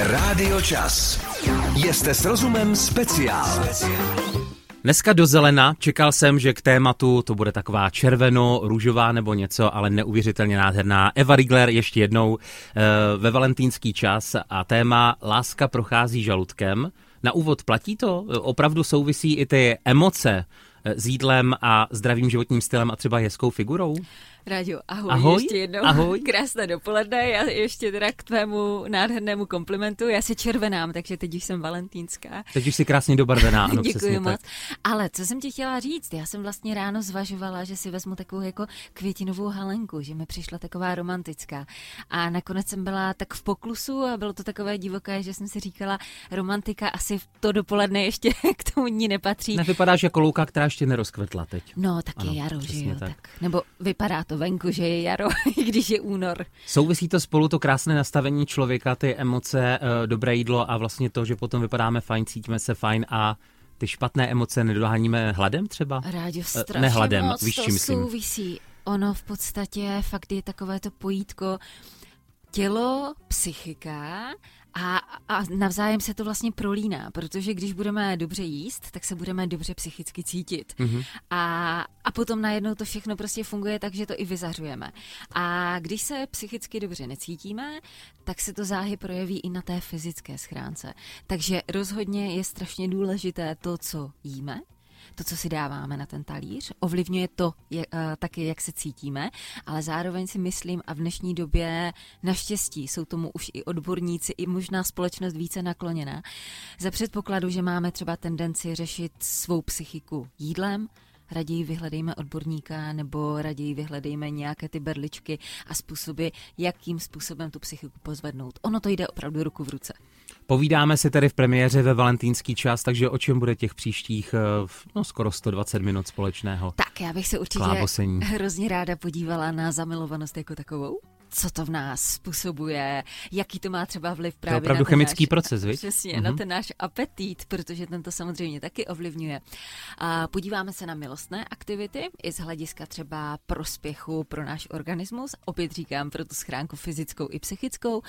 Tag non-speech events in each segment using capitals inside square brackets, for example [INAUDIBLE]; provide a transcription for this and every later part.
Rádio Čas. Jste s rozumem speciál. Dneska do zelena čekal jsem, že k tématu to bude taková červeno, růžová nebo něco, ale neuvěřitelně nádherná. Eva Rigler ještě jednou e, ve valentýnský čas a téma Láska prochází žaludkem. Na úvod platí to? Opravdu souvisí i ty emoce eh, s jídlem a zdravým životním stylem a třeba hezkou figurou? Rádio, ahoj, ahoj ještě jednou. Ahoj. [LAUGHS] Krásné dopoledne, já ještě teda k tvému nádhernému komplimentu, já se červenám, takže teď už jsem valentínská. Teď už jsi krásně dobarvená, [LAUGHS] ano, Děkuji moc. Tak. Ale co jsem ti chtěla říct, já jsem vlastně ráno zvažovala, že si vezmu takovou jako květinovou halenku, že mi přišla taková romantická. A nakonec jsem byla tak v poklusu a bylo to takové divoké, že jsem si říkala, romantika asi v to dopoledne ještě [LAUGHS] k tomu ní nepatří. Nevypadáš jako louka, která ještě nerozkvetla teď. No, tak ano, je jaro, že jo, tak. tak. Nebo vypadá to venku, že je jaro, [LAUGHS] i když je únor. Souvisí to spolu to krásné nastavení člověka, ty emoce, eh, dobré jídlo a vlastně to, že potom vypadáme fajn, cítíme se fajn a ty špatné emoce nedoháníme hladem třeba? Rádio Eh, strašně Ne hladem, moc víš, to čím souvisí. Ono v podstatě fakt je takové to pojítko tělo, psychika a, a navzájem se to vlastně prolíná, protože když budeme dobře jíst, tak se budeme dobře psychicky cítit. Mhm. A, a potom najednou to všechno prostě funguje tak, že to i vyzařujeme. A když se psychicky dobře necítíme, tak se to záhy projeví i na té fyzické schránce. Takže rozhodně je strašně důležité to, co jíme, to, co si dáváme na ten talíř, ovlivňuje to je, uh, taky, jak se cítíme, ale zároveň si myslím, a v dnešní době naštěstí jsou tomu už i odborníci, i možná společnost více nakloněná, za předpokladu, že máme třeba tendenci řešit svou psychiku jídlem, raději vyhledejme odborníka nebo raději vyhledejme nějaké ty berličky a způsoby, jakým způsobem tu psychiku pozvednout. Ono to jde opravdu ruku v ruce. Povídáme si tedy v premiéře ve valentýnský čas, takže o čem bude těch příštích eh, no, skoro 120 minut společného? Tak, já bych se určitě Klábosení. hrozně ráda podívala na zamilovanost jako takovou. Co to v nás způsobuje, jaký to má třeba vliv právě opravdu na ten chemický náš, proces, viď? Přesně, Mhm. na ten náš apetit, protože ten to samozřejmě taky ovlivňuje. A podíváme se na milostné aktivity i z hlediska třeba prospěchu pro náš organismus, opět říkám pro tu schránku fyzickou i psychickou.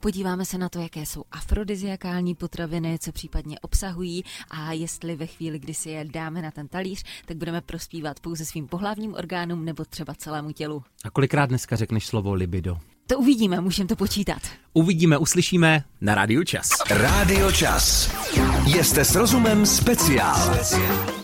Podíváme se na to, jaké jsou afrodiziakální potraviny, co případně obsahují a jestli ve chvíli, kdy si je dáme na ten talíř, tak budeme prospívat pouze svým pohlavním orgánům nebo třeba celému tělu. A kolikrát dneska řekneš slovo libido? To uvidíme, můžeme to počítat. Uvidíme, uslyšíme na Rádiu Čas. Rádio Čas. Jste s rozumem speciál.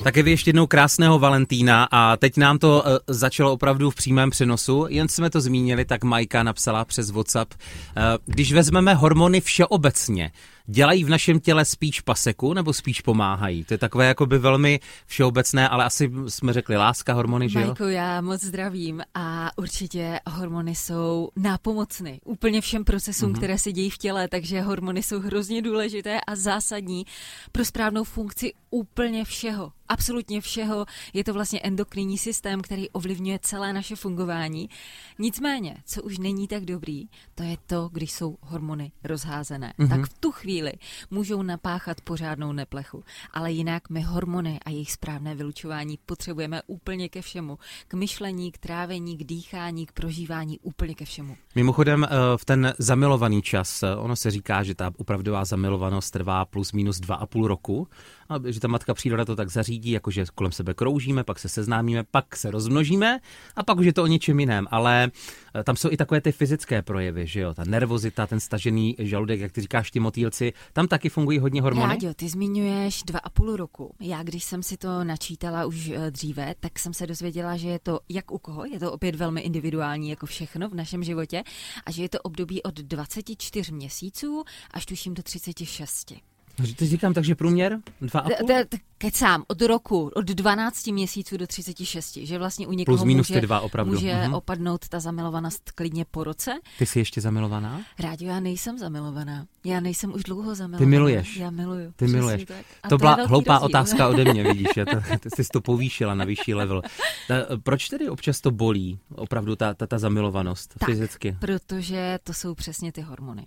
Také vy ještě jednou krásného Valentína a teď nám to uh, začalo opravdu v přímém přenosu, jen jsme to zmínili, tak Majka napsala přes WhatsApp, uh, když vezmeme hormony všeobecně, dělají v našem těle spíš paseku nebo spíš pomáhají? To je takové jakoby velmi všeobecné, ale asi jsme řekli láska, hormony, že jo? Majko, já moc zdravím a určitě hormony jsou nápomocny úplně všem procesům, Mhm. mm-hmm. které se dějí v těle, takže hormony jsou hrozně důležité a zásadní pro správnou funkci úplně všeho. Absolutně všeho. Je to vlastně endokrinní systém, který ovlivňuje celé naše fungování. Nicméně, co už není tak dobrý, to je to, když jsou hormony rozházené. Mhm. Mm-hmm. Tak v tu chvíli můžou napáchat pořádnou neplechu. Ale jinak my hormony a jejich správné vylučování potřebujeme úplně ke všemu. K myšlení, k trávení, k dýchání, k prožívání, úplně ke všemu. Mimochodem, eh, v ten zamilovaný čas, eh, ono se říká, že ta opravdová zamilovanost trvá plus minus dva a půl roku, a že ta matka příroda to tak zařídí, jakože kolem sebe kroužíme, pak se seznámíme, pak se rozmnožíme a pak už je to o něčem jiném. Ale eh, tam jsou i takové ty fyzické projevy, že jo, ta nervozita, ten stažený žaludek, jak ty říkáš, ty motýlci, tam taky fungují hodně hormony. Rádio, ty zmiňuješ dva a půl roku. Já, když jsem si to načítala už eh, dříve, tak jsem se dozvěděla, že je to jak u koho, je to opět velmi individuální, jako všechno v našem životě, a že je to období od 24 měsíců až tuším do 36. Teď říkám, takže průměr dva a půl? T- t- Kecám, od roku, od 12 měsíců do 36, že vlastně u někoho Plus minus může, ty dva opravdu. může Mhm. opadnout ta zamilovanost klidně po roce. Ty jsi ještě zamilovaná? Rádio, já nejsem zamilovaná. Já nejsem už dlouho zamilovaná. Ty miluješ. Já miluju. Ty miluješ. Tak. A to je byla hloupá rozdíl. otázka ode mě, [LAUGHS] vidíš, já to, ty jsi to povýšila na vyšší level. Ta, proč tedy občas to bolí, opravdu ta, ta, ta zamilovanost Tak. fyzicky? Protože to jsou přesně ty hormony.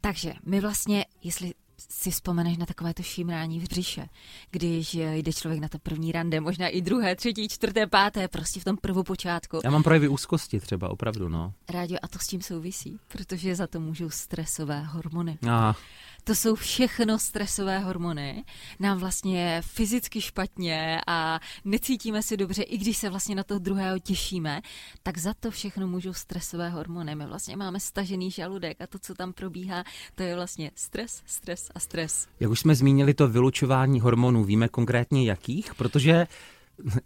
Takže my vlastně, jestli si vzpomeneš na takové to šímrání v břiše, když eh, jde člověk na to první rande, možná i druhé, třetí, čtvrté, páté, prostě v tom prvopočátku. Já mám projevy úzkosti třeba, opravdu, no. Rádio, a to s tím souvisí, protože za to můžou stresové hormony. Aha. To jsou všechno stresové hormony. Nám vlastně fyzicky špatně a necítíme si dobře, i když se vlastně na toho druhého těšíme, tak za to všechno můžou stresové hormony. My vlastně máme stažený žaludek a to, co tam probíhá, to je vlastně stres, stres a stres. Jak už jsme zmínili to vylučování hormonů, víme konkrétně jakých? Protože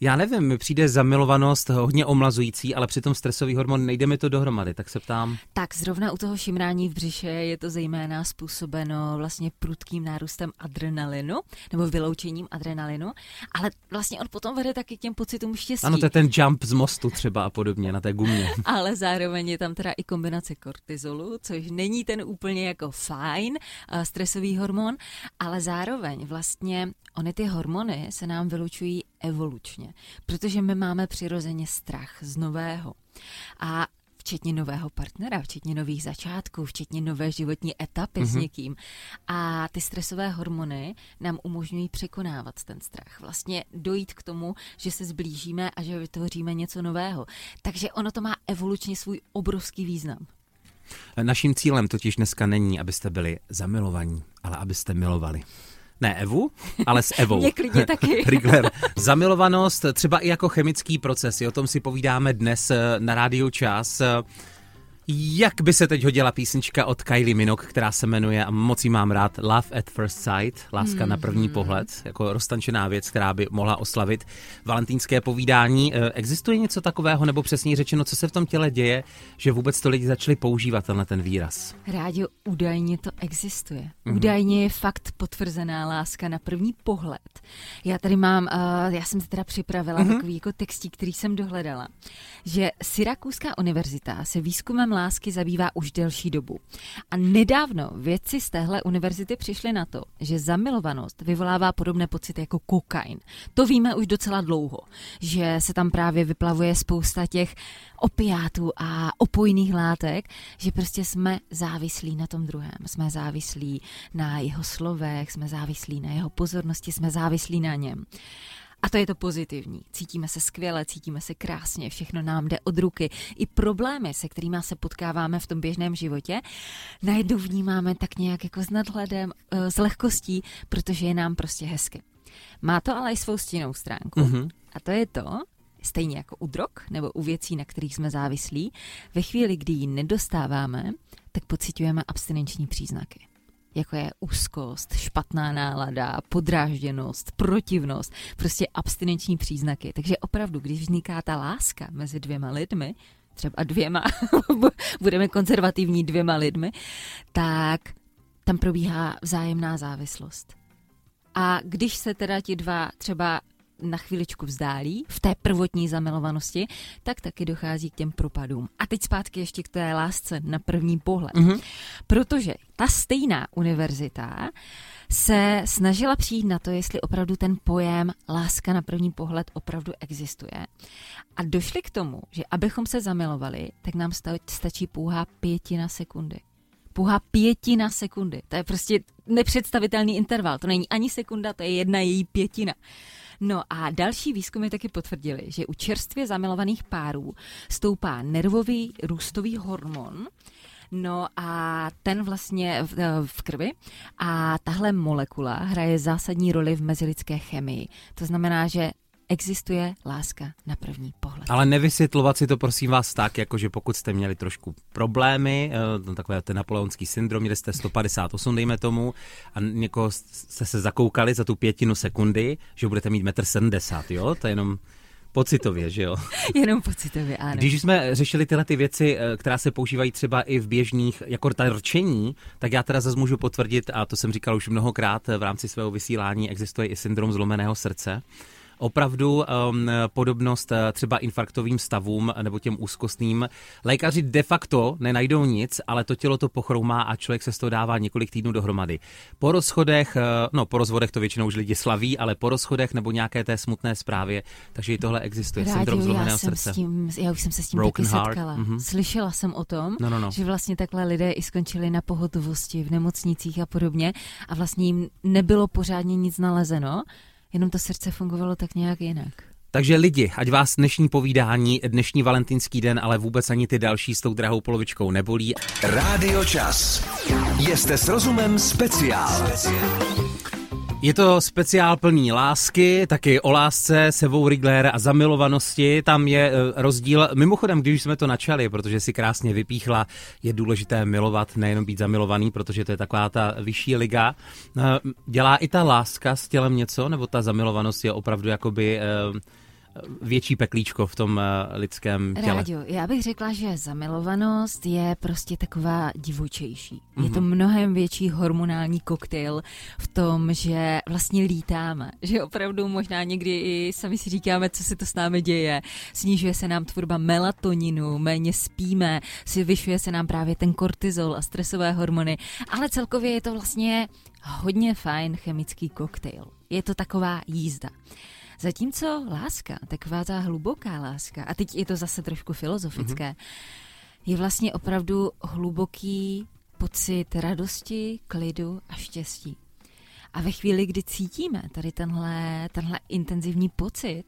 já nevím, mi přijde zamilovanost hodně omlazující, ale přitom stresový hormon nejde mi to dohromady, tak se ptám. Tak zrovna u toho šimrání v břiše je to zejména způsobeno vlastně prudkým nárůstem adrenalinu, nebo vyloučením adrenalinu, ale vlastně on potom vede taky k těm pocitům štěstí. Ano, to je ten jump z mostu třeba a podobně na té gumě. [LAUGHS] ale zároveň je tam teda i kombinace kortizolu, což není ten úplně jako fajn uh, stresový hormon, ale zároveň vlastně ony ty hormony se nám vylučují evolučně, protože my máme přirozeně strach z nového. A včetně nového partnera, včetně nových začátků, včetně nové životní etapy mm-hmm. s mhm. někým. A ty stresové hormony nám umožňují překonávat ten strach. Vlastně dojít k tomu, že se zblížíme a že vytvoříme něco nového. Takže ono to má evolučně svůj obrovský význam. Naším cílem totiž dneska není, abyste byli zamilovaní, ale abyste milovali. Ne Evu, ale s Evou. [LAUGHS] Mě klidně taky. [LAUGHS] Rigler. Zamilovanost, třeba i jako chemický proces, o tom si povídáme dnes eh, na rádiu Čas. Jak by se teď hodila písnička od Kylie Minogue, která se jmenuje, a moc jí mám rád, Love at First Sight, láska hmm. na první hmm. pohled, jako roztančená věc, která by mohla oslavit valentýnské povídání. Eh, existuje něco takového, nebo přesně řečeno, co se v tom těle děje, že vůbec to lidi začali používat tenhle ten výraz? Rádio, údajně to existuje. Hmm. Údajně je fakt potvrzená láska na první pohled. Já tady mám, uh, já jsem si teda připravila hmm. takový jako textík, který jsem dohledala, že Syrakuská univerzita se výzkumem lásky zabývá už delší dobu. A nedávno vědci z téhle univerzity přišli na to, že zamilovanost vyvolává podobné pocity jako kokain. To víme už docela dlouho, že se tam právě vyplavuje spousta těch opiátů a opojných látek, že prostě jsme závislí na tom druhém. Jsme závislí na jeho slovech, jsme závislí na jeho pozornosti, jsme závislí na něm. A to je to pozitivní. Cítíme se skvěle, cítíme se krásně, všechno nám jde od ruky. I problémy, se kterými se potkáváme v tom běžném životě, najednou vnímáme tak nějak jako s nadhledem, eh, s lehkostí, protože je nám prostě hezky. Má to ale i svou stěnou stránku. Mm-hmm. A to je to, stejně jako u drog nebo u věcí, na kterých jsme závislí, ve chvíli, kdy ji nedostáváme, tak pocitujeme abstinenční příznaky jako je úzkost, špatná nálada, podrážděnost, protivnost, prostě abstinenční příznaky. Takže opravdu, když vzniká ta láska mezi dvěma lidmi, třeba dvěma, [LAUGHS] budeme konzervativní dvěma lidmi, tak tam probíhá vzájemná závislost. A když se teda ti dva třeba na chviličku vzdálí v té prvotní zamilovanosti, tak taky dochází k těm propadům. A teď zpátky ještě k té lásce na první pohled. Mm-hmm. Protože ta stejná univerzita se snažila přijít na to, jestli opravdu ten pojem láska na první pohled opravdu existuje. A došli k tomu, že abychom se zamilovali, tak nám stačí pouhá pětina sekundy pouhá pětina sekundy. To je prostě nepředstavitelný interval. To není ani sekunda, to je jedna její pětina. No a další výzkumy taky potvrdili, že u čerstvě zamilovaných párů stoupá nervový růstový hormon, No a ten vlastně v, v krvi a tahle molekula hraje zásadní roli v mezilidské chemii. To znamená, že existuje láska na první pohled. Ale nevysvětlovat si to prosím vás tak, jako že pokud jste měli trošku problémy, eh, takové ten napoleonský syndrom, měli jste 158, dejme tomu, a někoho jste se zakoukali za tu pětinu sekundy, že budete mít 1,70 m, jo? To je jenom Pocitově, že jo? [LAUGHS] Jenom pocitově, ano. Když jsme řešili tyhle ty věci, eh, která se používají třeba i v běžných, jako ta rčení, tak já teda zase můžu potvrdit, a to jsem říkal už mnohokrát v rámci svého vysílání, existuje i syndrom zlomeného srdce opravdu um, podobnost uh, třeba infarktovým stavům nebo těm úzkostným. Lékaři de facto nenajdou nic, ale to tělo to pochroumá a člověk se z toho dává několik týdnů dohromady. Po rozchodech, uh, no po rozvodech to většinou už lidi slaví, ale po rozchodech nebo nějaké té smutné zprávě, takže i tohle existuje. Rádio, syndrom zlomeného srdce. Tím, já už jsem se s tím Broken taky heart. setkala. Mm-hmm. Slyšela jsem o tom, no, no, no. že vlastně takhle lidé i skončili na pohotovosti v nemocnicích a podobně a vlastně jim nebylo pořádně nic nalezeno jenom to srdce fungovalo tak nějak jinak. Takže lidi, ať vás dnešní povídání, dnešní valentýnský den, ale vůbec ani ty další s tou drahou polovičkou nebolí. Rádio Čas. Jste s rozumem speciál. Je to speciál plný lásky, taky o lásce, Sevou Rigler a zamilovanosti. Tam je e, rozdíl. Mimochodem, když jsme to načali, protože si krásně vypíchla, je důležité milovat, nejenom být zamilovaný, protože to je taková ta vyšší liga. E, dělá i ta láska s tělem něco, nebo ta zamilovanost je opravdu jakoby e, větší peklíčko v tom eh, lidském těle. Rádio, já bych řekla, že zamilovanost je prostě taková divočejší. Mm-hmm. Je to mhm. mnohem větší hormonální koktejl v tom, že vlastně lítáme. Že opravdu možná někdy i sami si říkáme, co se to s námi děje. Snižuje se nám tvorba melatoninu, méně spíme, zvyšuje se nám právě ten kortizol a stresové hormony. Ale celkově je to vlastně hodně fajn chemický koktejl. Je to taková jízda. Zatímco láska, taková ta hluboká láska, a teď je to zase trošku filozofické, mm-hmm. je vlastně opravdu hluboký pocit radosti, klidu a štěstí. A ve chvíli, kdy cítíme tady tenhle, tenhle intenzivní pocit,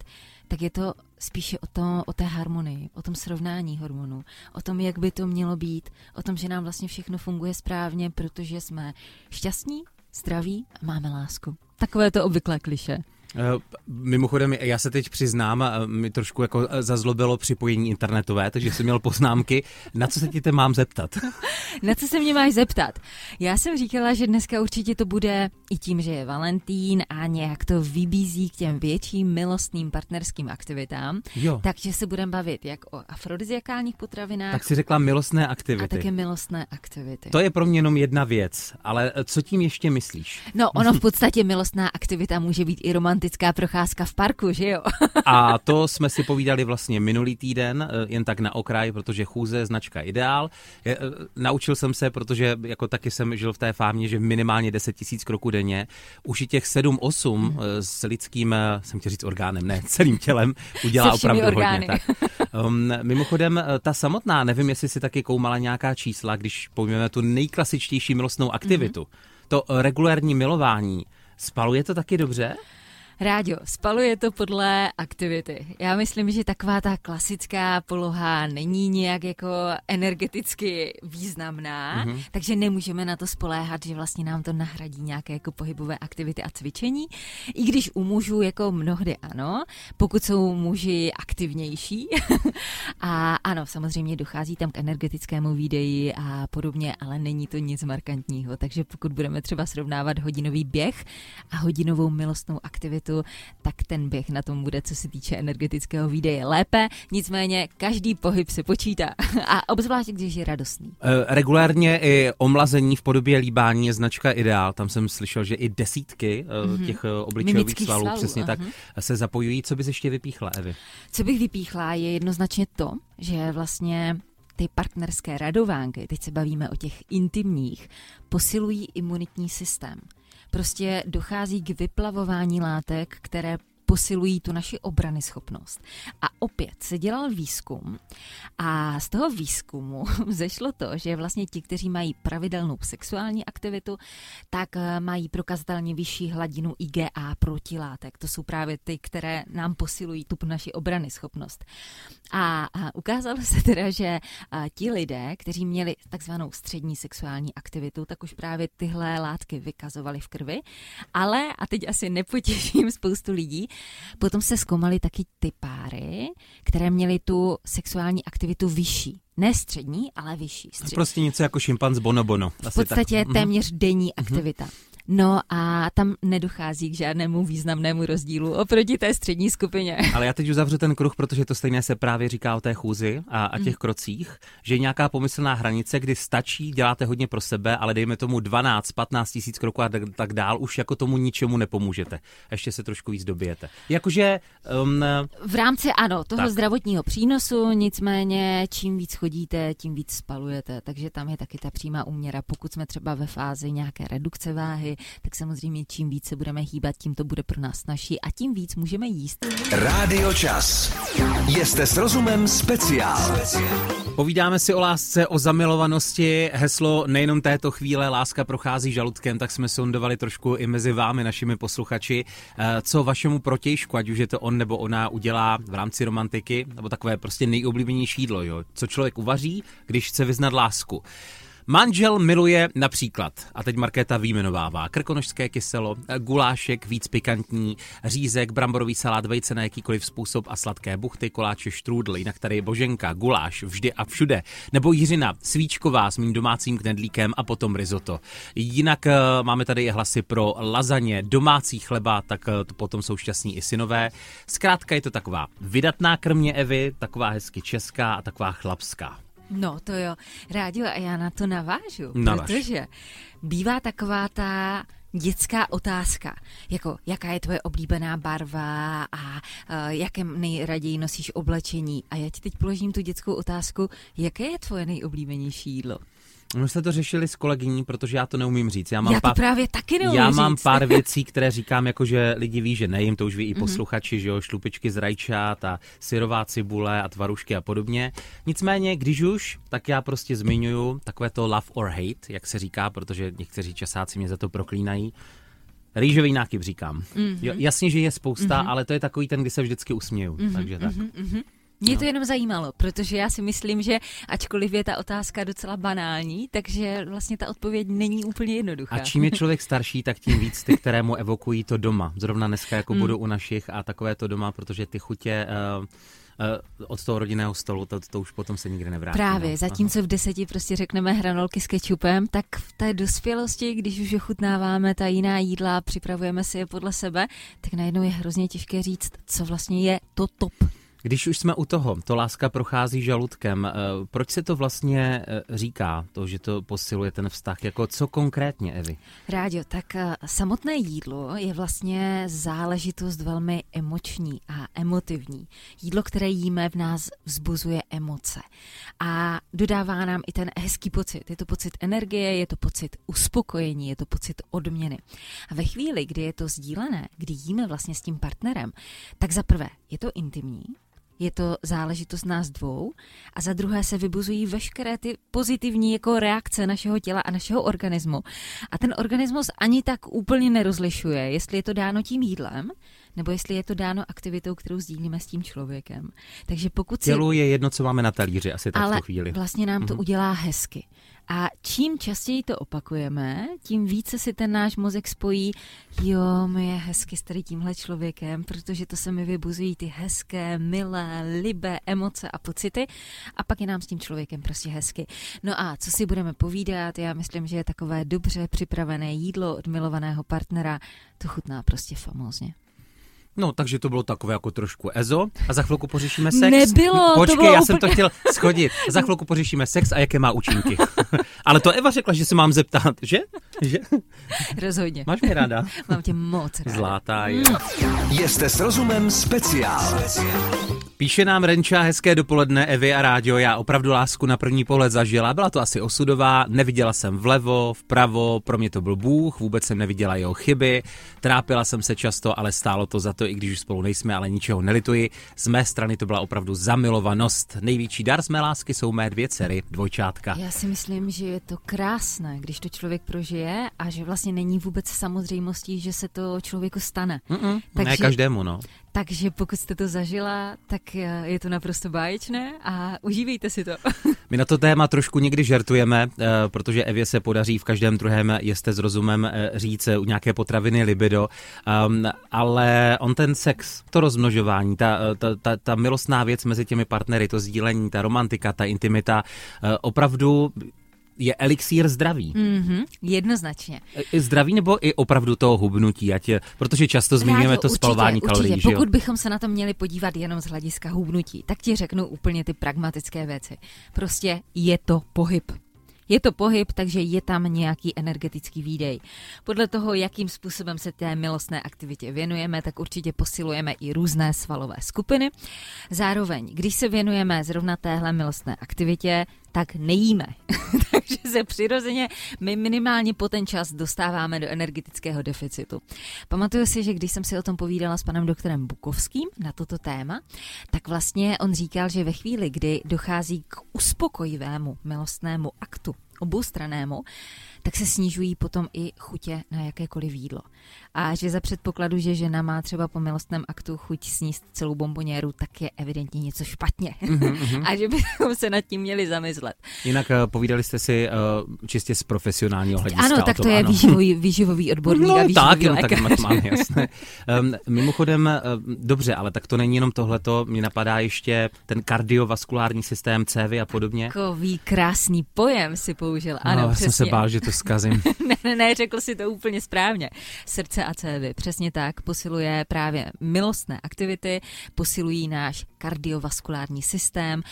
tak je to spíše o, to, o té harmonii, o tom srovnání hormonů, o tom, jak by to mělo být, o tom, že nám vlastně všechno funguje správně, protože jsme šťastní, zdraví a máme lásku. Takové to obvyklé kliše. Eh, mimochodem, já se teď přiznám, eh, mi trošku jako eh, zazlobilo připojení internetové, takže jsem měl poznámky. Na co se ti te mám zeptat? [LAUGHS] Na co se mě máš zeptat? Já jsem říkala, že dneska určitě to bude i tím, že je Valentín a nějak to vybízí k těm větším milostným partnerským aktivitám. Jo. Takže se budeme bavit jak o afrodiziakálních potravinách. Tak si řekla milostné aktivity. A také milostné aktivity. To je pro mě jenom jedna věc, ale co tím ještě myslíš? No, ono v podstatě milostná aktivita může být i romantická romantická procházka v parku, že jo? [LAUGHS] A to jsme si povídali vlastně minulý týden, eh, jen tak na okraj, protože chůze je značka Ideál. Eh, naučil jsem se, protože jako taky jsem žil v té fámě, že minimálně 10 tisíc kroků denně. Už i těch 7-8 mm. s lidským, jsem chtěl říct orgánem, ne, celým tělem, udělá opravdu orgány. hodně. Tak. Um, mimochodem, ta samotná, nevím, jestli si taky koumala nějaká čísla, když pojmeme tu nejklasičtější milostnou aktivitu. Mm. To regulární milování, Spaluje to taky dobře? Rádio, spaluje to podle aktivity. Já myslím, že taková ta klasická poloha není nějak jako energeticky významná, mm-hmm. takže nemůžeme na to spoléhat, že vlastně nám to nahradí nějaké jako pohybové aktivity a cvičení. I když u mužů jako mnohdy ano, pokud jsou muži aktivnější. [LAUGHS] a ano, samozřejmě dochází tam k energetickému výdeji a podobně, ale není to nic markantního. Takže pokud budeme třeba srovnávat hodinový běh a hodinovou milostnou aktivitu, sportu, tak ten běh na tom bude, co se týče energetického výdeje, lépe. Nicméně každý pohyb se počítá a obzvlášť, když je radostný. E, regulárně i omlazení v podobě líbání je značka Ideál. Tam jsem slyšel, že i desítky mm-hmm. těch eh, obličejových svalů, svalů, přesně uh-huh. tak, se zapojují. Co bys ještě vypíchla, Evi? Co bych vypíchla je jednoznačně to, že vlastně ty partnerské radovánky, teď se bavíme o těch intimních, posilují imunitní systém prostě dochází k vyplavování látek, které posilují tu naši obrany schopnost. A opět se dělal výzkum a z toho výzkumu [LAUGHS] zešlo to, že vlastně ti, kteří mají pravidelnou sexuální aktivitu, tak eh, mají prokazatelně vyšší hladinu IgA protilátek. To jsou právě ty, které nám posilují tu naši obrany schopnost. A, ukázalo se teda, že ti lidé, kteří měli takzvanou střední sexuální aktivitu, tak už právě tyhle látky vykazovali v krvi, ale, a teď asi nepotěším spoustu lidí, potom se zkoumaly taky ty páry, které měly tu sexuální aktivitu vyšší. Ne střední, ale vyšší. Střední. Prostě něco jako šimpanz bonobono. V podstatě tak. Mhm. téměř denní mhm. aktivita. Mm-hmm. No a tam nedochází k žádnému významnému rozdílu oproti té střední skupině. [LAUGHS] Ale já teď uzavřu ten kruh, protože to stejné se právě říká o té chůzi a, a těch mm. krocích, že je nějaká pomyslná hranice, kdy stačí, děláte hodně pro sebe, ale dejme tomu 12, 15 tisíc kroků a tak, tak dál, už jako tomu ničemu nepomůžete. Ještě se trošku víc dobijete. Jakože... Um, v rámci ano, toho tak. zdravotního přínosu, nicméně čím víc chodíte, tím víc spalujete, takže tam je taky ta přímá úměra. Pokud jsme třeba ve fázi nějaké redukce váhy, tak samozřejmě čím víc se budeme hýbat, tím to bude pro nás snažší a tím víc můžeme jíst. Rádio Čas. Jste s rozumem speciál. Povídáme si o lásce, o zamilovanosti. Heslo nejenom této chvíle láska prochází žaludkem, tak jsme sondovali trošku i mezi vámi, našimi posluchači, eh, co vašemu protějšku, ať už je to on nebo ona, udělá v rámci romantiky, nebo takové prostě nejoblíbenější jídlo, jo? co člověk uvaří, když chce vyznat lásku. Manžel miluje například, a teď Markéta výjmenovává, krkonožské kyselo, gulášek víc pikantní, řízek, bramborový salát, vejce na jakýkoliv způsob a sladké buchty, koláče, štrůdl, jinak tady boženka, guláš, vždy a všude. Nebo jiřina, svíčková s mým domácím knedlíkem a potom risotto. Jinak uh, máme tady i hlasy pro lazaně, domácí chleba, tak uh, to potom jsou šťastní i synové. Zkrátka je to taková vydatná krmě Evy, taková hezky česká a taková chlapská. No to jo, rádio a já na to navážu, Navaž. protože bývá taková ta dětská otázka, jako jaká je tvoje oblíbená barva a uh, jaké nejraději nosíš oblečení. A já ti teď položím tu dětskou otázku, jaké je tvoje nejoblíbenější jídlo? My jsme to řešili s kolegyní, protože já to neumím říct. Já, mám já to pár, právě taky neumím já mám říct. pár věcí, které říkám, jako že lidi ví, že nejím, to už ví i Mhm. posluchači, že jo, šlupičky z rajčat a syrová cibule a tvarušky a podobně. Nicméně, když už, tak já prostě zmiňuju takové to love or hate, jak se říká, protože někteří časáci mě za to proklínají. Rýžový nákyp říkám. Mhm. Jo, jasně, že je spousta, ale to je takový ten, kdy se vždycky usměju. Mhm, Takže tak. Mě to jenom zajímalo, protože já si myslím, že ačkoliv je ta otázka docela banální, takže vlastně ta odpověď není úplně jednoduchá. A čím je člověk starší, tak tím víc ty, kterému evokují to doma. Zrovna dneska jako Mm. budu u našich a takové to doma, protože ty chutě uh, uh, od toho rodinného stolu, to, to už potom se nikdy nevrátí. Právě, no. zatímco v deseti prostě řekneme hranolky s kečupem, tak v té dospělosti, když už ochutnáváme ta jiná jídla, připravujeme si je podle sebe, tak najednou je hrozně těžké říct, co vlastně je to top. Když už jsme u toho, to láska prochází žaludkem, eh, proč se to vlastně eh, říká, to, že to posiluje ten vztah? Jako co konkrétně, Evi? Rádio, tak eh, samotné jídlo je vlastně záležitost velmi emoční a emotivní. Jídlo, které jíme, v nás vzbuzuje emoce a dodává nám i ten hezký pocit. Je to pocit energie, je to pocit uspokojení, je to pocit odměny. A ve chvíli, kdy je to sdílené, kdy jíme vlastně s tím partnerem, tak za prvé je to intimní, je to záležitost nás dvou a za druhé se vybuzují veškeré ty pozitivní jako reakce našeho těla a našeho organismu. A ten organismus ani tak úplně nerozlišuje, jestli je to dáno tím jídlem, nebo jestli je to dáno aktivitou, kterou sdílíme s tím člověkem. Takže pokud si... Tělu je jedno, co máme na talíři, asi tak v Ale tu chvíli. vlastně nám to Mhm. udělá hezky. A čím častěji to opakujeme, tím více si ten náš mozek spojí, jo, mi je hezky s tady tímhle člověkem, protože to se mi vybuzují ty hezké, milé, libé emoce a pocity a pak je nám s tím člověkem prostě hezky. No a co si budeme povídat, já myslím, že je takové dobře připravené jídlo od milovaného partnera, to chutná prostě famózně. No, takže to bylo takové jako trošku ezo a za chvilku pořešíme sex. Nebylo, to Počkej, bylo já jsem to úplně- chtěl schodit. Za chvilku pořešíme sex a jaké má účinky. [LAUGHS] Ale to Eva řekla, že se mám zeptat, že? že? Rozhodně. Máš mě ráda? Mám tě moc ráda. Zlátá je. Jste s rozumem speciál. Píše nám Renča, hezké dopoledne, Evy a Rádio, já opravdu lásku na první pohled zažila, byla to asi osudová, neviděla jsem vlevo, vpravo, pro mě to byl Bůh, vůbec jsem neviděla jeho chyby, trápila jsem se často, ale stálo to za to, i když už spolu nejsme, ale ničeho nelituji. Z mé strany to byla opravdu zamilovanost. Největší dar z mé lásky jsou mé dvě dcery, dvojčátka. Já si myslím, že je to krásné, když to člověk prožije a že vlastně není vůbec samozřejmostí, že se to člověku stane. Mm-mm, ne Takže- každému, no. Takže pokud jste to zažila, tak eh, je to naprosto báječné a užívejte si to. [LAUGHS] My na to téma trošku někdy žertujeme, eh, protože Evě se podaří v každém druhém jeste s rozumem eh, říct u nějaké potraviny libido, um, ale on ten sex, to rozmnožování, ta, ta, ta, ta milostná věc mezi těmi partnery, to sdílení, ta romantika, ta intimita, opravdu je elixír zdraví. Mhm, jednoznačně. E, Zdraví nebo i opravdu toho hubnutí, ať, je- protože často zmiňujeme to spalování kalorií, určitě. Pokud bychom se na to měli podívat jenom z hlediska hubnutí, tak ti řeknu úplně ty pragmatické věci. Prostě je to pohyb. Je to pohyb, takže je tam nějaký energetický výdej. Podle toho, jakým způsobem se té milostné aktivitě věnujeme, tak určitě posilujeme i různé svalové skupiny. Zároveň, když se věnujeme zrovna téhle milostné aktivitě, tak nejíme. [LAUGHS] Takže se přirozeně my minimálně po ten čas dostáváme do energetického deficitu. Pamatuju si, že když jsem si o tom povídala s panem doktorem Bukovským na toto téma, tak vlastně on říkal, že ve chvíli, kdy dochází k uspokojivému milostnému aktu, oboustranému, tak se snižují potom i chutě na jakékoliv jídlo. A že za předpokladu, že žena má třeba po milostném aktu chuť sníst celou bomboněru, tak je evidentně něco špatně. Mm-hmm. [LAUGHS] A že bychom se nad tím měli zamyslet. Jinak uh, povídali jste si uh, čistě z profesionálního hlediska. Ano, tak to, je výživový, výživový odborník no, a výživový tak, tak tak mám jasné. Um, mimochodem, uh, dobře, ale tak to není jenom tohleto, mě napadá ještě ten kardiovaskulární systém, cévy a podobně. Takový krásný pojem si použil, ano, no, přesně. jsem se bál, že to zkazím. [LAUGHS] ne, ne, ne, řekl si to úplně správně. Srdce a cévy, přesně tak, posiluje právě milostné aktivity, posilují náš kardiovaskulární systém,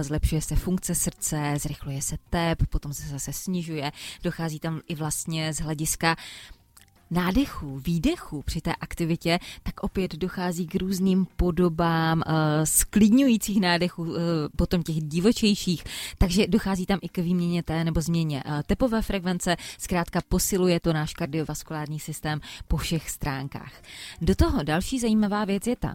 zlepšuje se funkce srdce, zrychluje se tep, potom se zase snižuje, dochází tam i vlastně z hlediska nádechů, výdechů při té aktivitě, tak opět dochází k různým podobám uh, sklidňujících nádechů, uh, potom těch divočejších, takže dochází tam i k výměně té nebo změně uh, tepové frekvence, zkrátka posiluje to náš kardiovaskulární systém po všech stránkách. Do toho další zajímavá věc je ta,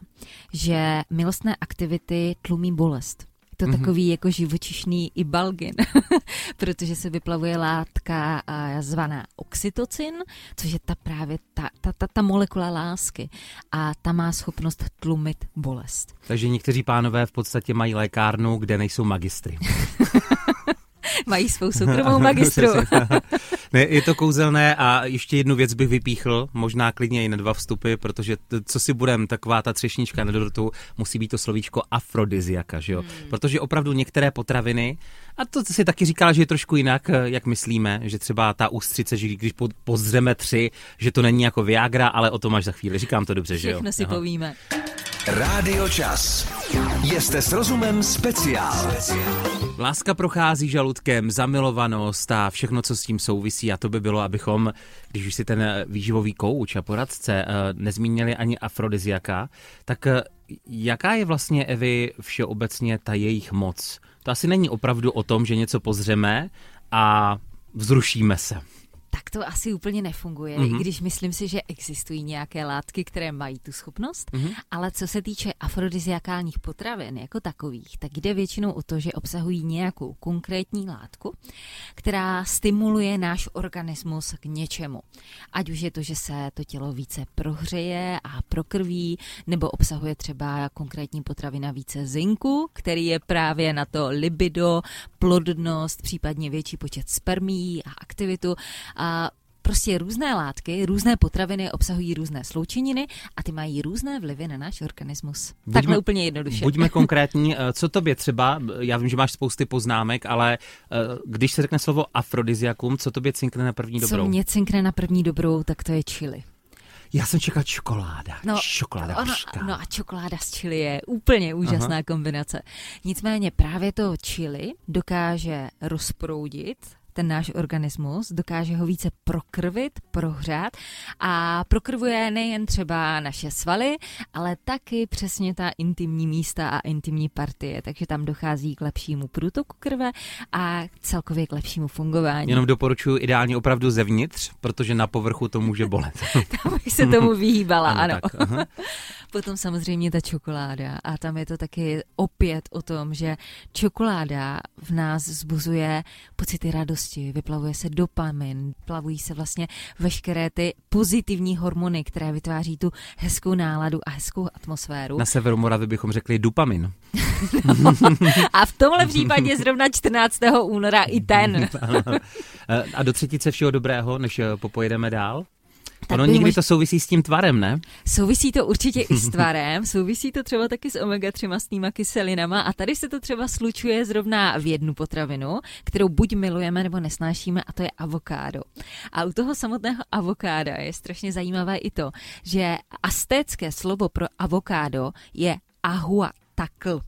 že milostné aktivity tlumí bolest to mm-hmm. takový jako živočišný ibalgin, [LAUGHS] protože se vyplavuje látka zvaná oxytocin, což je ta právě ta, ta, ta, ta molekula lásky a ta má schopnost tlumit bolest. Takže někteří pánové v podstatě mají lékárnu, kde nejsou magistry. [LAUGHS] mají svou [LAUGHS] soukromou magistru. ne, je to kouzelné a ještě jednu věc bych vypíchl, možná klidně i na dva vstupy, protože t- co si budem, taková ta třešnička na dortu musí být to slovíčko afrodiziaka, že jo? Hmm. Protože opravdu některé potraviny, a to si taky říkala, že je trošku jinak, jak myslíme, že třeba ta ústřice, že když pozřeme tři, že to není jako Viagra, ale o tom až za chvíli. Říkám to dobře, Všechno že jo? Všechno si Aha. povíme. Rádio Čas. Jste s rozumem speciál. Láska prochází žaludkem, zamilovanost a všechno, co s tím souvisí. A to by bylo, abychom, když už si ten výživový kouč a poradce eh, nezmínili ani afrodiziaka, tak eh, jaká je vlastně, Evy, všeobecně ta jejich moc? To asi není opravdu o tom, že něco pozřeme a vzrušíme se tak to asi úplně nefunguje, mm-hmm. když myslím si, že existují nějaké látky, které mají tu schopnost, mm-hmm. ale co se týče afrodiziakálních potravin jako takových, tak jde většinou o to, že obsahují nějakou konkrétní látku, která stimuluje náš organismus k něčemu. Ať už je to, že se to tělo více prohřeje a prokrví, nebo obsahuje třeba konkrétní potravina více zinku, který je právě na to libido, plodnost, případně větší počet spermí a aktivitu a prostě různé látky, různé potraviny obsahují různé sloučeniny a ty mají různé vlivy na náš organismus. Buďme, Takhle úplně jednoduše. Buďme [LAUGHS] konkrétní, eh, co tobě třeba, já vím, že máš spousty poznámek, ale eh, když se řekne slovo afrodiziakum, co tobě cinkne na první dobrou? Co mě cinkne na první dobrou, tak to je chili. Já jsem čekal čokoláda. No, čokoláda ono, No a čokoláda s čili je úplně úžasná Aha. kombinace. Nicméně právě to čili dokáže rozproudit ten náš organismus, dokáže ho více prokrvit, prohřát a prokrvuje nejen třeba naše svaly, ale taky přesně ta intimní místa a intimní partie, takže tam dochází k lepšímu průtoku krve a celkově k lepšímu fungování. Jenom doporučuji ideálně opravdu zevnitř, protože na povrchu to může bolet. [LAUGHS] tam bych se tomu vyhýbala, ano. ano. Tak, [LAUGHS] Potom samozřejmě ta čokoláda a tam je to taky opět o tom, že čokoláda v nás zbuzuje pocity radosti, vyplavuje se dopamin, plavují se vlastně veškeré ty pozitivní hormony, které vytváří tu hezkou náladu a hezkou atmosféru. Na severu Moravy bychom řekli dopamin. no, [LAUGHS] a v tomhle případě zrovna 14. února i ten. [LAUGHS] a do třetice všeho dobrého, než popojedeme dál? Tak ono někdy mož... to souvisí s tím tvarem, ne? Souvisí to určitě i s [LAUGHS] tvarem, souvisí to třeba taky s omega-3 mastnýma kyselinama a tady se to třeba slučuje zrovna v jednu potravinu, kterou buď milujeme nebo nesnášíme a to je avokádo. A u toho samotného avokáda je strašně zajímavé i to, že astécké slovo pro avokádo je ahuatakl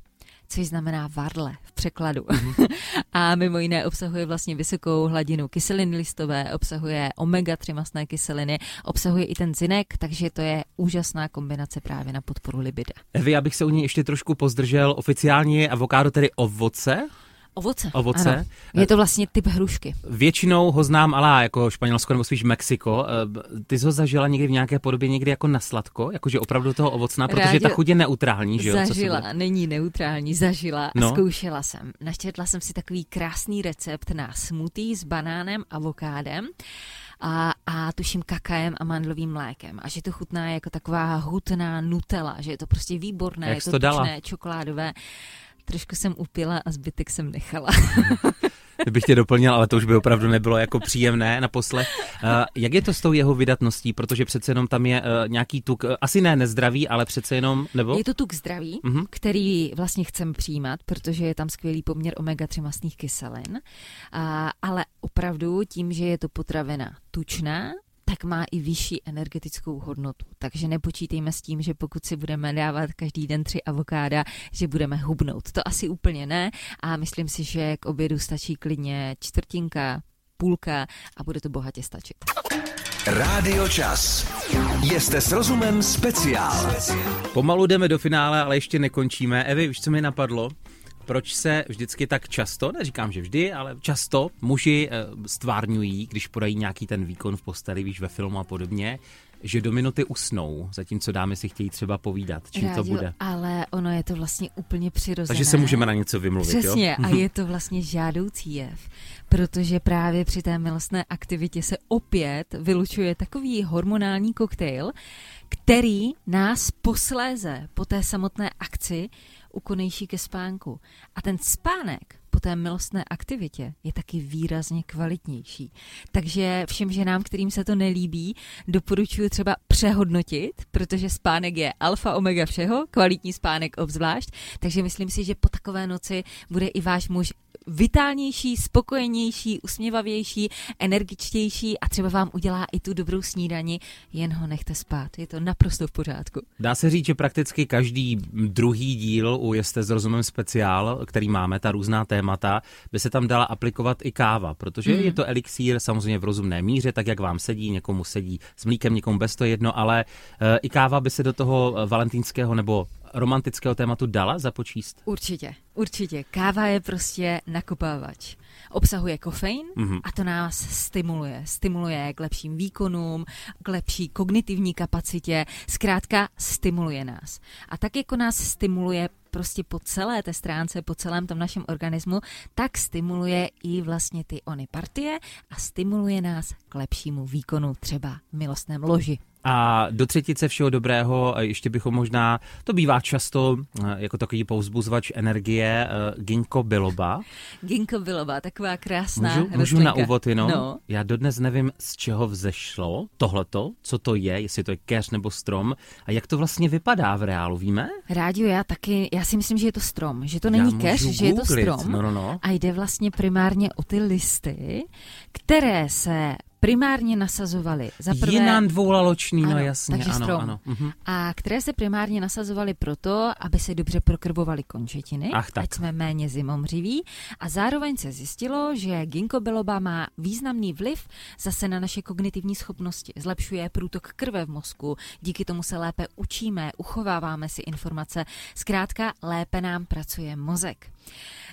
což znamená varle v překladu. Mm-hmm. [LAUGHS] a mimo jiné obsahuje vlastně vysokou hladinu kyseliny listové, obsahuje omega-3 masné kyseliny, obsahuje i ten zinek, takže to je úžasná kombinace právě na podporu libida. Evi, já bych se u ní ještě trošku pozdržel. Oficiálně je avokádo tedy ovoce? Ovoce. Ovoce. Ano. Je to vlastně typ hrušky. Většinou ho znám ale jako Španělsko nebo spíš Mexiko. Eh, ty jsi ho zažila někdy v nějaké podobě, někdy jako na sladko, jakože opravdu toho ovocná, protože Rádio ta chuť je neutrální, že jo? co Zažila, bude- není neutrální, zažila No. a zkoušela jsem. Naštětla jsem si takový krásný recept na smoothie s banánem, avokádem a, a tuším kakaem a mandlovým mlékem. A že to chutná jako taková hutná nutella, že je to prostě výborné, Jak je to, to dala? tučné, čokoládové. Trošku jsem upila a zbytek jsem nechala. [LAUGHS] bych tě doplnil, ale to už by opravdu nebylo jako příjemné naposled. Uh, jak je to s tou jeho vydatností, protože přece jenom tam je uh, nějaký tuk, uh, asi ne nezdravý, ale přece jenom, nebo? Je to tuk zdraví, Mhm. mm-hmm. který vlastně chceme přijímat, protože je tam skvělý poměr omega-3 mastných kyselin. A, ale opravdu tím, že je to potravina tučná, tak má i vyšší energetickou hodnotu. Takže nepočítejme s tím, že pokud si budeme dávat každý den tři avokáda, že budeme hubnout. To asi úplně ne a myslím si, že k obědu stačí klidně čtvrtinka, půlka a bude to bohatě stačit. Rádio Čas. Jste s rozumem speciál. Pomalu jdeme do finále, ale ještě nekončíme. Evi, víš, co mi napadlo? Proč se vždycky tak často, neříkám, že vždy, ale často muži eh, stvárňují, když podají nějaký ten výkon v posteli, víš, ve filmu a podobně, že do minuty usnou, zatímco dámy si chtějí třeba povídat, čím to Rádio, bude. Ale ono je to vlastně úplně přirozené. Takže se můžeme na něco vymluvit, Přesně, jo? a je to vlastně žádoucí jev, protože právě při té milostné aktivitě se opět vylučuje takový hormonální koktejl, který nás posléze po té samotné akci ukonejší ke spánku. A ten spánek po té milostné aktivitě je taky výrazně kvalitnější. Takže všem ženám, kterým se to nelíbí, doporučuji třeba přehodnotit, protože spánek je alfa omega všeho, kvalitní spánek obzvlášť, takže myslím si, že po takové noci bude i váš muž vitálnější, spokojenější, usměvavější, energičtější a třeba vám udělá i tu dobrou snídani, jen ho nechte spát. Je to naprosto v pořádku. Dá se říct, že prakticky každý druhý díl u Jeste s rozumem speciál, který máme, ta různá témata, by se tam dala aplikovat i káva, protože Mm. je to elixír samozřejmě v rozumné míře, tak jak vám sedí, někomu sedí s mlíkem, někomu bez to jedno, ale e, i káva by se do toho eh, valentýnského nebo romantického tématu dala započíst. Určitě, určitě. Káva je prostě nakopávač. Obsahuje kofein Mhm. a to nás stimuluje. Stimuluje k lepším výkonům, k lepší kognitivní kapacitě, zkrátka stimuluje nás. A tak jako nás stimuluje prostě po celé té stránce, po celém tom našem organismu, tak stimuluje i vlastně ty ony partie a stimuluje nás k lepšímu výkonu třeba v milostném loži. A do třetice všeho dobrého, ještě bychom možná, to bývá často eh, jako takový pouzbuzovač energie, eh, ginkgo biloba. Ginkgo biloba, taková krásná Můžu, můžu na úvod jenom? No. Já dodnes nevím, z čeho vzešlo tohleto, co to je, jestli to je keř nebo strom a jak to vlastně vypadá v reálu, víme? Rádio, já taky, já si myslím, že je to strom, že to není keř, že je to strom. no, no, no. A jde vlastně primárně o ty listy, které se primárně nasazovaly. Za prvé, Jinán dvoulaločný, no Ano, jasně, takže ano, strom. ano. Mhm. a které se primárně nasazovaly proto, aby se dobře prokrvovaly končetiny, Ach, tak. ať jsme méně zimomřiví. A zároveň se zjistilo, že ginkgo biloba má významný vliv zase na naše kognitivní schopnosti. Zlepšuje průtok krve v mozku, díky tomu se lépe učíme, uchováváme si informace, zkrátka lépe nám pracuje mozek.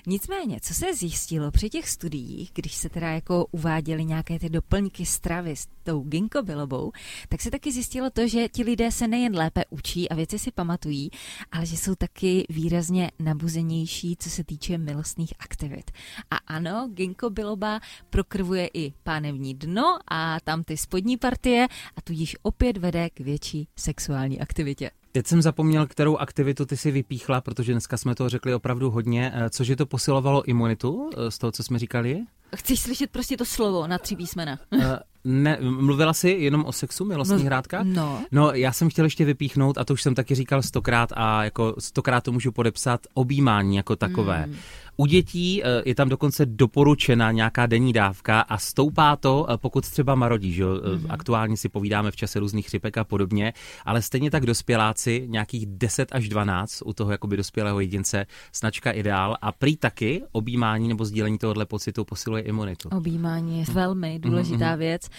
Nicméně, co se zjistilo při těch studiích, když se teda jako uváděly nějaké ty doplňky stravy s tou ginkgo bilobou, tak se taky zjistilo to, že ti lidé se nejen lépe učí a věci si pamatují, ale že jsou taky výrazně nabuzenější, co se týče milostných aktivit. A ano, ginkgo biloba prokrvuje i pánevní dno a tam ty spodní partie a tudíž opět vede k větší sexuální aktivitě. Teď jsem zapomněl, kterou aktivitu ty si vypíchla, protože dneska jsme toho řekli opravdu hodně. Eh, Cože to posilovalo imunitu eh, z toho, co jsme říkali? Chceš slyšet prostě to slovo na tři písmena? Eh, Ne, mluvila jsi jenom o sexu, milostných Mluv- hrádkách? No. No, já jsem chtěl ještě vypíchnout, a to už jsem taky říkal stokrát a jako stokrát to můžu podepsat, objímání jako takové. Mm. U dětí eh, je tam dokonce doporučena nějaká denní dávka a stoupá to, eh, pokud třeba marodí, že jo? Mhm. Mm. Aktuálně si povídáme v čase různých chřipek a podobně, ale stejně tak dospěláci, nějakých 10 až 12 u toho jakoby dospělého jedince, značka ideál a prý taky objímání nebo sdílení tohohle pocitu posiluje imunitu. Objímání je velmi Mhm, důležitá věc.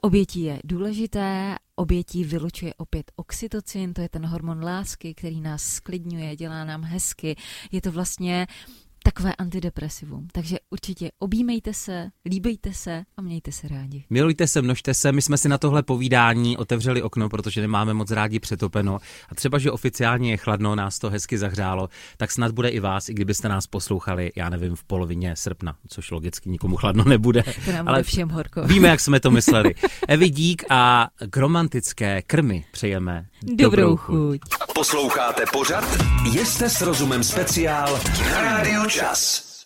Obětí je důležité, obětí vylučuje opět oxytocin, to je ten hormon lásky, který nás sklidňuje, dělá nám hezky. Je to vlastně takové antidepresivum. Takže určitě objímejte se, líbejte se a mějte se rádi. Milujte se, množte se. My jsme si na tohle povídání otevřeli okno, protože nemáme moc rádi přetopeno. A třeba, že oficiálně je chladno, nás to hezky zahřálo, tak snad bude i vás, i kdybyste nás poslouchali, já nevím, v polovině srpna, což logicky nikomu chladno nebude. [LAUGHS] To nám ale všem horko. Víme, jak jsme to mysleli. Evi, dík a k romantické krmy přejeme dobrou, dobrou chuť. Posloucháte pořad Jste s rozumem speciál na Rádiu Čas.